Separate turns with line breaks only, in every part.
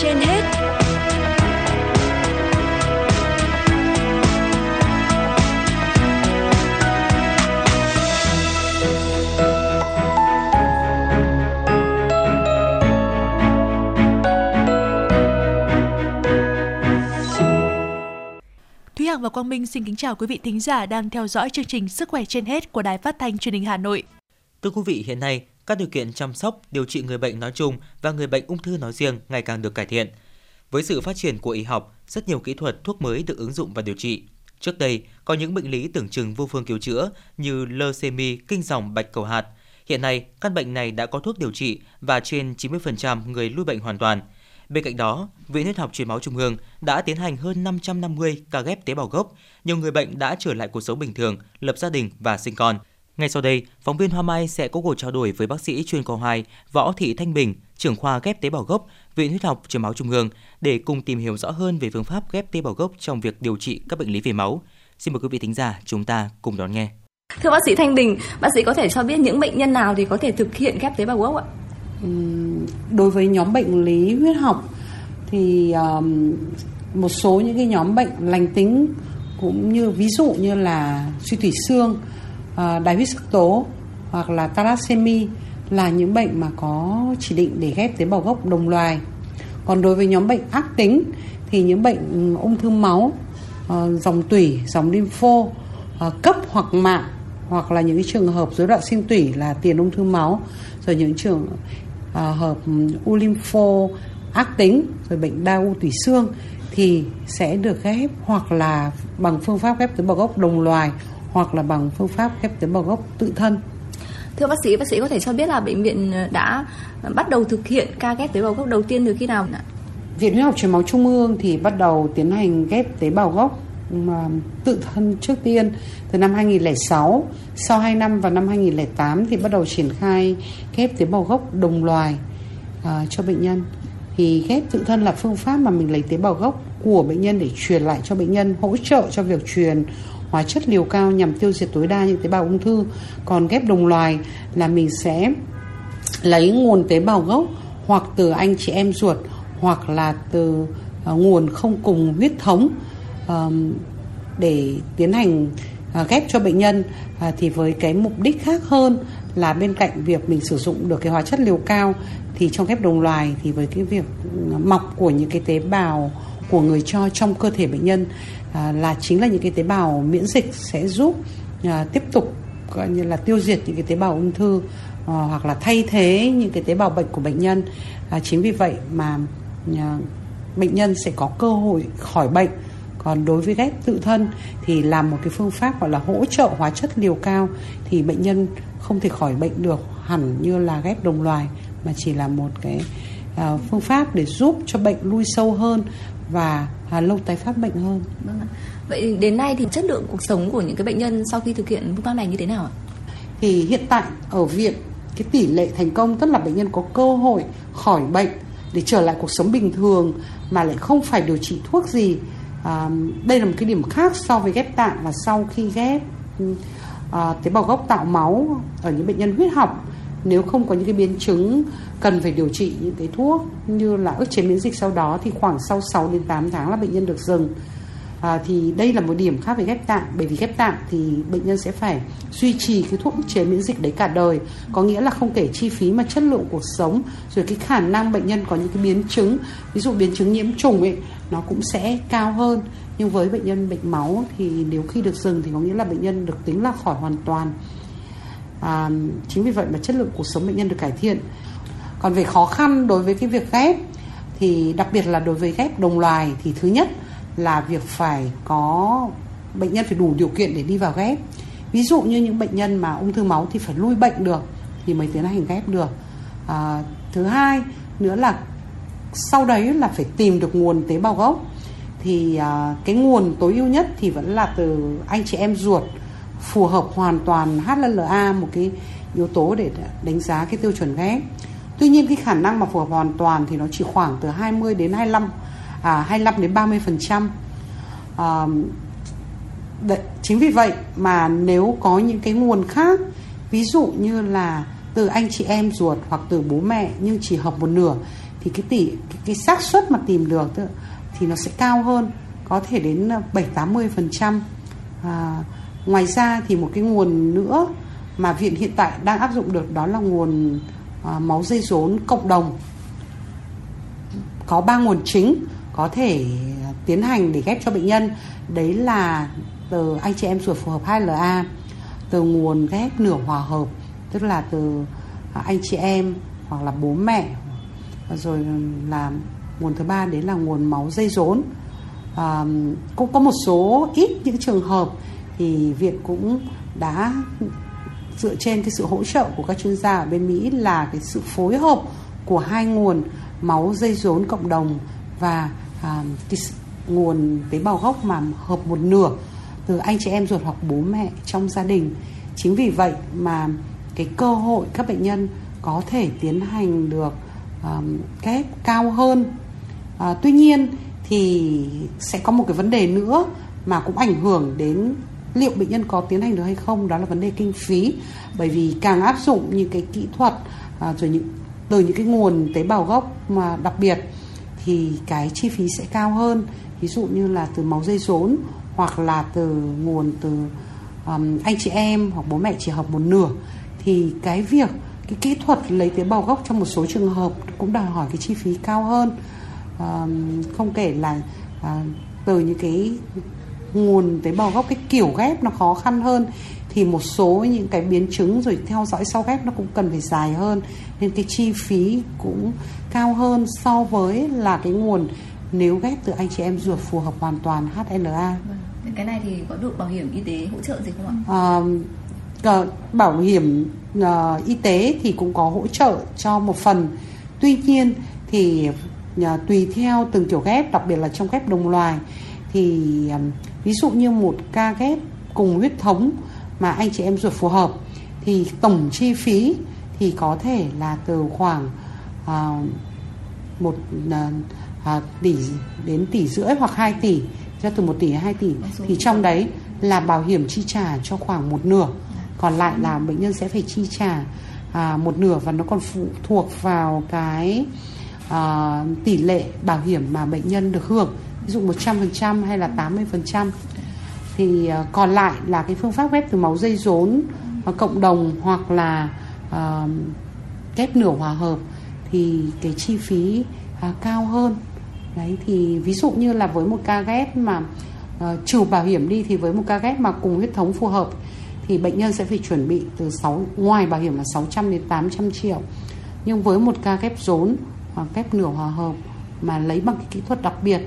trên hết
Thúy Hằng và Quang Minh xin kính chào quý vị thính giả đang theo dõi chương trình Sức khỏe trên hết của Đài Phát thanh Truyền hình Hà Nội.
Thưa quý vị, hiện nay các điều kiện chăm sóc, điều trị người bệnh nói chung và người bệnh ung thư nói riêng ngày càng được cải thiện. Với sự phát triển của y học, rất nhiều kỹ thuật thuốc mới được ứng dụng và điều trị. Trước đây, có những bệnh lý tưởng chừng vô phương cứu chữa như leucemia, kinh dòng bạch cầu hạt. Hiện nay, căn bệnh này đã có thuốc điều trị và trên 90% người lui bệnh hoàn toàn. Bên cạnh đó, Viện Huyết học Truyền máu Trung ương đã tiến hành hơn 550 ca ghép tế bào gốc. Nhiều người bệnh đã trở lại cuộc sống bình thường, lập gia đình và sinh con. Ngay sau đây, phóng viên Hoa Mai sẽ có cuộc trao đổi với bác sĩ chuyên khoa 2 Võ Thị Thanh Bình, trưởng khoa ghép tế bào gốc, Viện Huyết học Truyền máu Trung ương để cùng tìm hiểu rõ hơn về phương pháp ghép tế bào gốc trong việc điều trị các bệnh lý về máu. Xin mời quý vị thính giả chúng ta cùng đón nghe.
Thưa bác sĩ Thanh Bình, bác sĩ có thể cho biết những bệnh nhân nào thì có thể thực hiện ghép tế bào gốc ạ?
đối với nhóm bệnh lý huyết học thì um, một số những cái nhóm bệnh lành tính cũng như ví dụ như là suy thủy xương, Ờ, đái huyết sắc tố hoặc là thalassemia là những bệnh mà có chỉ định để ghép tế bào gốc đồng loài. Còn đối với nhóm bệnh ác tính thì những bệnh ừ, ung thư máu, ờ, dòng tủy, dòng lympho, ờ, cấp hoặc mạng hoặc là những cái trường hợp rối loạn sinh tủy là tiền ung thư máu rồi những trường hợp ừ, u lympho ác tính rồi bệnh đa u tủy xương thì sẽ được ghép hoặc là bằng phương pháp ghép tế bào gốc đồng loài hoặc là bằng phương pháp ghép tế bào gốc tự thân.
Thưa bác sĩ, bác sĩ có thể cho biết là bệnh viện đã bắt đầu thực hiện ca ghép tế bào gốc đầu tiên từ khi nào ạ?
Viện Huyết học Truyền máu Trung ương thì bắt đầu tiến hành ghép tế bào gốc mà tự thân trước tiên từ năm 2006 sau 2 năm vào năm 2008 thì bắt đầu triển khai ghép tế bào gốc đồng loài uh, cho bệnh nhân thì ghép tự thân là phương pháp mà mình lấy tế bào gốc của bệnh nhân để truyền lại cho bệnh nhân hỗ trợ cho việc truyền hóa chất liều cao nhằm tiêu diệt tối đa những tế bào ung thư. Còn ghép đồng loài là mình sẽ lấy nguồn tế bào gốc hoặc từ anh chị em ruột hoặc là từ uh, nguồn không cùng huyết thống uh, để tiến hành uh, ghép cho bệnh nhân. Uh, thì với cái mục đích khác hơn là bên cạnh việc mình sử dụng được cái hóa chất liều cao thì trong ghép đồng loài thì với cái việc ừ, mọc của những cái tế bào của người cho trong cơ thể bệnh nhân à, là chính là những cái tế bào miễn dịch sẽ giúp à, tiếp tục gọi như là tiêu diệt những cái tế bào ung thư à, hoặc là thay thế những cái tế bào bệnh của bệnh nhân. À, chính vì vậy mà à, bệnh nhân sẽ có cơ hội khỏi bệnh. Còn đối với ghép tự thân thì làm một cái phương pháp gọi là hỗ trợ hóa chất liều cao thì bệnh nhân không thể khỏi bệnh được hẳn như là ghép đồng loài mà chỉ là một cái uh, phương pháp để giúp cho bệnh lui sâu hơn và uh, lâu tái phát bệnh hơn.
Vâng ạ. Vậy đến nay thì chất lượng cuộc sống của những cái bệnh nhân sau khi thực hiện phương pháp này như thế nào ạ?
Thì hiện tại ở viện cái tỷ lệ thành công tức là bệnh nhân có cơ hội khỏi bệnh để trở lại cuộc sống bình thường mà lại không phải điều trị thuốc gì à, đây là một cái điểm khác so với ghép tạng và sau khi ghép à, tế bào gốc tạo máu ở những bệnh nhân huyết học nếu không có những cái biến chứng cần phải điều trị những cái thuốc như là ức chế miễn dịch sau đó thì khoảng sau 6 đến 8 tháng là bệnh nhân được dừng. À, thì đây là một điểm khác với ghép tạng bởi vì ghép tạng thì bệnh nhân sẽ phải duy trì cái thuốc ức chế miễn dịch đấy cả đời. Có nghĩa là không kể chi phí mà chất lượng cuộc sống rồi cái khả năng bệnh nhân có những cái biến chứng ví dụ biến chứng nhiễm trùng ấy nó cũng sẽ cao hơn. Nhưng với bệnh nhân bệnh máu thì nếu khi được dừng thì có nghĩa là bệnh nhân được tính là khỏi hoàn toàn à, chính vì vậy mà chất lượng cuộc sống bệnh nhân được cải thiện. Còn về khó khăn đối với cái việc ghép thì đặc biệt là đối với ghép đồng loài thì thứ nhất là việc phải có bệnh nhân phải đủ điều kiện để đi vào ghép. Ví dụ như những bệnh nhân mà ung thư máu thì phải lui bệnh được thì mới tiến hành ghép được. À, thứ hai nữa là sau đấy là phải tìm được nguồn tế bào gốc. Thì à, cái nguồn tối ưu nhất thì vẫn là từ anh chị em ruột phù hợp hoàn toàn HLLA một cái yếu tố để đánh giá cái tiêu chuẩn ghép. Tuy nhiên cái khả năng mà phù hợp hoàn toàn thì nó chỉ khoảng từ 20 đến 25 à 25 đến 30 phần trăm. Chính vì vậy mà nếu có những cái nguồn khác ví dụ như là từ anh chị em ruột hoặc từ bố mẹ nhưng chỉ hợp một nửa thì cái tỷ cái cái xác suất mà tìm được thì nó sẽ cao hơn có thể đến ờ, 7 80 phần trăm à, ngoài ra thì một cái nguồn nữa mà viện hiện tại đang áp dụng được đó là nguồn à, máu dây rốn cộng đồng. Có ba nguồn chính có thể tiến hành để ghép cho bệnh nhân. Đấy là từ anh chị em ruột phù hợp 2LA từ nguồn ghép nửa hòa hợp tức là từ anh chị em hoặc là bố mẹ rồi là nguồn thứ ba đấy là nguồn máu dây rốn. À, cũng có một số ít những trường hợp thì viện cũng đã dựa trên cái sự hỗ trợ của các chuyên gia ở bên Mỹ là cái sự phối hợp của hai nguồn máu dây rốn cộng đồng và à, cái nguồn tế bào gốc mà hợp một nửa từ anh chị em ruột hoặc bố mẹ trong gia đình. Chính vì vậy mà cái cơ hội các bệnh nhân có thể tiến hành được à, um, ghép cao hơn. À, tuy nhiên thì sẽ có một cái vấn đề nữa mà cũng ảnh hưởng đến liệu bệnh nhân có tiến hành được hay không? Đó là vấn đề kinh phí. Bởi vì càng áp dụng những cái kỹ thuật à, rồi những từ những cái nguồn tế bào gốc mà đặc biệt thì cái chi phí sẽ cao hơn. Ví dụ như là từ máu dây rốn hoặc là từ nguồn từ um, anh chị em hoặc bố mẹ chỉ hợp một nửa. Thì cái việc cái kỹ thuật lấy tế bào gốc trong một số trường hợp cũng đòi hỏi cái chi phí cao hơn. Um, không kể là uh, từ những cái nguồn tế bào gốc cái kiểu ghép nó khó khăn hơn thì một số những cái biến chứng rồi theo dõi sau ghép nó cũng cần phải dài hơn nên cái chi phí cũng cao hơn so với là cái nguồn nếu ghép từ anh chị em ruột phù hợp hoàn toàn HLA.
Vâng. Cái này thì có được bảo hiểm y tế hỗ trợ gì không ạ?
À, bảo hiểm uh, y tế thì cũng có hỗ trợ cho một phần. Tuy nhiên thì uh, tùy theo từng kiểu ghép, đặc biệt là trong ghép đồng loài thì um, ví dụ như một ca ghép cùng huyết thống mà anh chị em ruột phù hợp thì tổng chi phí thì có thể là từ khoảng uh, một uh, tỷ đến tỷ rưỡi hoặc 2 tỷ cho từ 1 tỷ 2 tỷ. Thì trong đấy là bảo hiểm chi trả cho khoảng một nửa. Còn lại là bệnh nhân sẽ phải chi trả à, một nửa và nó còn phụ thuộc vào cái à, tỷ lệ bảo hiểm mà bệnh nhân được hưởng ví dụ 100% hay là 80% thì ờ, còn lại là cái phương pháp ghép từ máu dây rốn ờ, cộng đồng hoặc là uh, ghép nửa hòa hợp thì cái chi phí uh, cao hơn. Đấy thì ví dụ như là với một ca ghép mà uh, trừ bảo hiểm đi thì với một ca ghép mà cùng huyết thống phù hợp thì bệnh nhân sẽ phải chuẩn bị từ 6 ngoài bảo hiểm là 600 đến 800 triệu. Nhưng với một ca ghép rốn hoặc ghép nửa hòa hợp mà lấy bằng cái kỹ thuật đặc biệt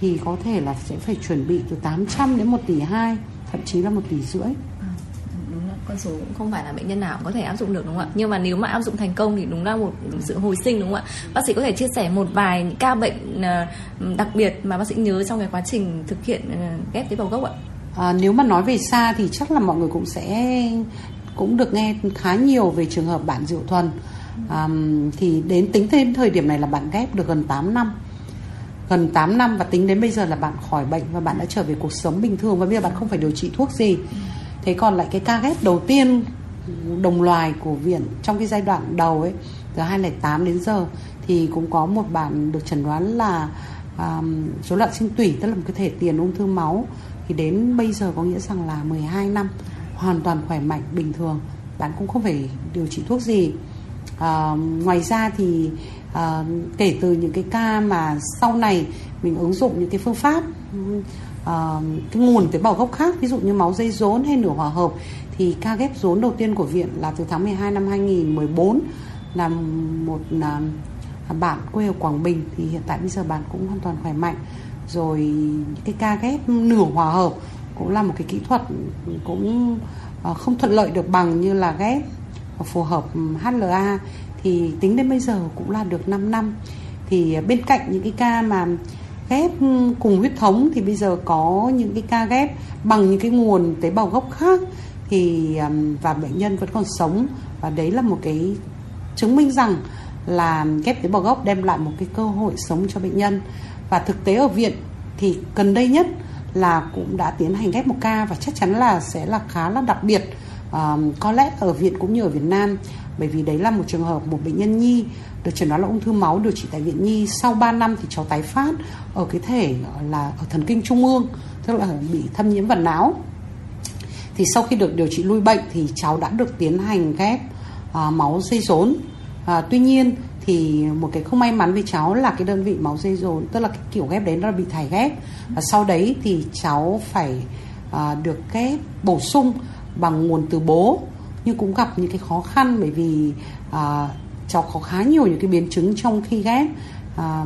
thì có thể là sẽ phải chuẩn bị từ 800 đến 1 tỷ 2 thậm chí là 1 tỷ rưỡi.
À, con số cũng không phải là bệnh nhân nào cũng có thể áp dụng được đúng không ạ? Nhưng mà nếu mà áp dụng thành công thì đúng là một sự hồi sinh đúng không ạ? Bác sĩ có thể chia sẻ một vài những ca bệnh ờ, đặc biệt mà bác sĩ nhớ trong cái quá trình thực hiện ờ, ghép tế bào gốc ạ.
À, nếu mà nói về xa thì chắc là mọi người cũng sẽ cũng được nghe khá nhiều về trường hợp bạn Diệu Thuần. À, thì đến tính đến thời điểm này là bạn ghép được gần 8 năm gần 8 năm và tính đến bây giờ là bạn khỏi bệnh và bạn đã trở về cuộc sống bình thường và bây giờ bạn không phải điều trị thuốc gì. Thế còn lại cái ca ghép đầu tiên đồng loài của viện trong cái giai đoạn đầu ấy từ 2008 đến giờ thì cũng có một bạn được chẩn đoán là um, rối loạn sinh tủy tức là một cái thể tiền ung thư máu. Thì đến bây giờ có nghĩa rằng là 12 năm hoàn toàn khỏe mạnh bình thường. Bạn cũng không phải điều trị thuốc gì. À, ngoài ra thì à, kể từ những cái ca mà sau này mình ứng dụng những cái phương pháp à, cái nguồn tế bào gốc khác ví dụ như máu dây rốn hay nửa hòa hợp thì ca ghép rốn đầu tiên của viện là từ tháng 12 năm 2014 là một à, bạn quê ở Quảng Bình thì hiện tại bây giờ bạn cũng hoàn toàn khỏe mạnh. Rồi những cái ca ghép nửa hòa hợp cũng là một cái kỹ thuật cũng không thuận lợi được bằng như là ghép phù hợp HLA thì tính đến bây giờ cũng là được 5 năm. Thì à, bên cạnh những cái ca mà ghép ừ, cùng huyết thống thì bây giờ có những cái ca ghép bằng những cái nguồn tế bào gốc khác thì à, và bệnh nhân vẫn còn sống. Và đấy là một cái chứng minh rằng là ghép tế bào gốc đem lại một cái cơ hội sống cho bệnh nhân. Và thực tế ở viện thì gần đây nhất là cũng đã tiến hành ghép một ca và chắc chắn là sẽ là khá là đặc biệt có lẽ ở viện cũng như ở Việt Nam bởi vì đấy là một trường hợp một bệnh nhân nhi được chẩn đoán là ung thư máu điều trị tại viện nhi sau 3 năm thì cháu tái phát ở cái thể là ở thần kinh trung ương tức là bị thâm nhiễm vào não thì sau khi được điều trị lui bệnh thì cháu đã được tiến hành ghép à, máu dây rốn. À, tuy nhiên thì một cái không may mắn với cháu là cái đơn vị máu dây rốn tức là cái kiểu ghép đấy nó bị thải ghép. Và sau đấy thì cháu phải à, được ghép bổ sung bằng nguồn từ bố nhưng cũng gặp những cái khó khăn bởi vì à, cháu có khá nhiều những cái biến chứng trong khi ghép. À,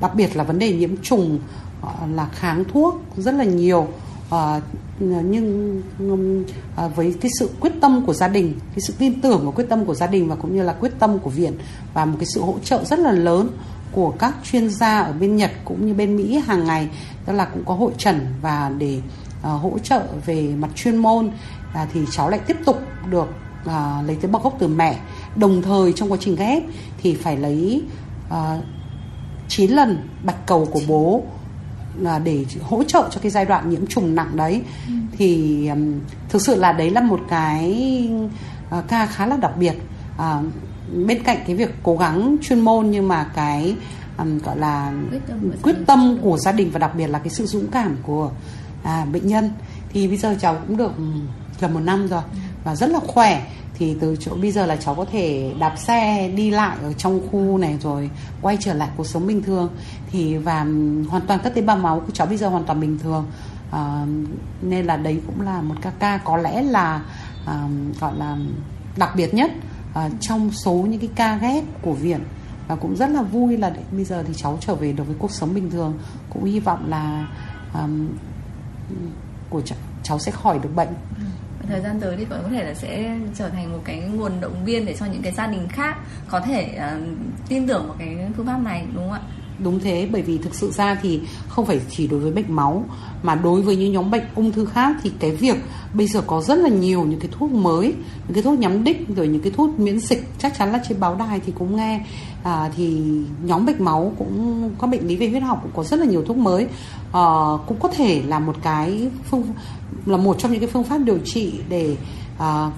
đặc biệt là vấn đề nhiễm trùng à, là kháng thuốc rất là nhiều. À, nhưng à, với cái sự quyết tâm của gia đình cái sự tin tưởng và quyết tâm của gia đình và cũng như là quyết tâm của viện và một cái sự hỗ trợ rất là lớn của các chuyên gia ở bên Nhật cũng như bên Mỹ hàng ngày tức là cũng có hội trần và để uh, hỗ trợ về mặt chuyên môn uh, thì cháu lại tiếp tục được uh, lấy tế bào gốc từ mẹ. Đồng thời trong quá trình ghép thì phải lấy uh, 9 lần bạch cầu của bố là để hỗ trợ cho cái giai đoạn nhiễm trùng nặng đấy. Ừ. thì um, thực sự là đấy là một cái uh, ca khá là đặc biệt. Uh, bên cạnh cái việc cố gắng chuyên môn nhưng mà cái um, gọi là quyết tâm của, quyết tâm của gia đình và đặc biệt là cái sự dũng cảm của à, bệnh nhân thì bây giờ cháu cũng được gần một năm rồi và rất là khỏe. Thì từ chỗ bây giờ là cháu có thể đạp xe đi lại ở trong khu này rồi quay trở lại cuộc sống bình thường. Thì và hoàn toàn các tế bào máu của cháu bây giờ hoàn toàn bình thường. À, nên là đấy cũng là một ca ca có lẽ là à, gọi là đặc biệt nhất à, trong số những cái ca ghép của viện. Và cũng rất là vui là bây giờ thì cháu trở về được với cuộc sống bình thường. Cũng hy vọng là um, của cháu, cháu sẽ khỏi được bệnh
thời gian tới thì có thể là sẽ trở thành một cái nguồn động viên để cho những cái gia đình khác có thể uh, tin tưởng vào cái phương pháp này đúng không ạ?
Đúng thế bởi vì thực sự ra thì không phải chỉ đối với bệnh máu mà đối với những nhóm bệnh ung thư khác thì cái việc bây giờ có rất là nhiều những cái thuốc mới, những cái thuốc nhắm đích rồi những cái thuốc miễn dịch chắc chắn là trên báo đài thì cũng nghe. À, thì nhóm bệnh máu cũng có bệnh lý về huyết học cũng có rất là nhiều thuốc mới. À, cũng có thể là một cái phương là một trong những cái phương pháp điều trị để à,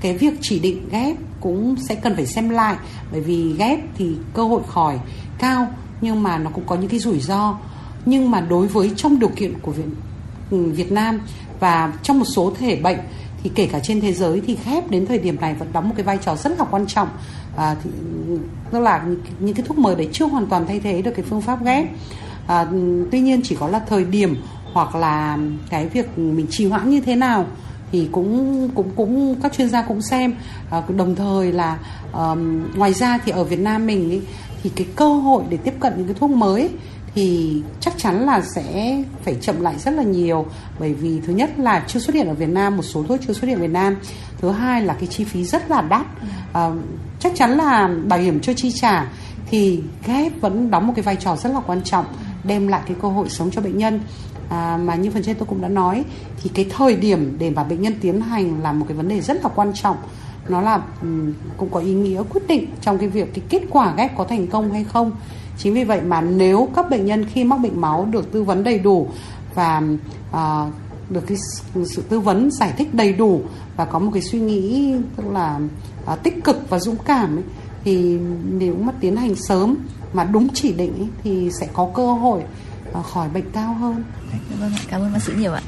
cái việc chỉ định ghép cũng sẽ cần phải xem lại. Bởi vì ghép thì cơ hội khỏi cao nhưng mà nó cũng có những cái rủi ro. Nhưng mà đối với trong điều kiện của Việt, ừ, Việt Nam và trong một số thể bệnh thì kể cả trên thế giới thì ghép đến thời điểm này vẫn đóng một cái vai trò rất là quan trọng. À, thì, tức là những, những cái thuốc mới đấy chưa hoàn toàn thay thế được cái phương pháp ghép. À, tuy nhiên chỉ có là thời điểm hoặc là cái việc mình trì hoãn như thế nào thì cũng cũng cũng các chuyên gia cũng xem. À, đồng thời là um, ngoài ra thì ở Việt Nam mình ý, thì cái cơ hội để tiếp cận những cái thuốc mới thì chắc chắn là sẽ phải chậm lại rất là nhiều. Bởi vì thứ nhất là chưa xuất hiện ở Việt Nam một số thuốc chưa xuất hiện ở Việt Nam. Thứ hai là cái chi phí rất là đắt. À, chắc chắn là bảo hiểm cho chi trả thì ghép vẫn đóng một cái vai trò rất là quan trọng đem lại cái cơ hội sống cho bệnh nhân. À, mà như phần trên tôi cũng đã nói thì cái thời điểm để mà bệnh nhân tiến hành là một cái vấn đề rất là quan trọng nó là ừ, cũng có ý nghĩa quyết định trong cái việc cái kết quả ghép có thành công hay không chính vì vậy mà nếu các bệnh nhân khi mắc bệnh máu được tư vấn đầy đủ và à, được cái sự tư vấn giải thích đầy đủ và có một cái suy nghĩ tức là à, tích cực và dũng cảm ấy, thì nếu mà tiến hành sớm mà đúng chỉ định ấy, thì sẽ có cơ hội à, khỏi bệnh cao hơn.
Vâng cảm ơn bác sĩ nhiều ạ.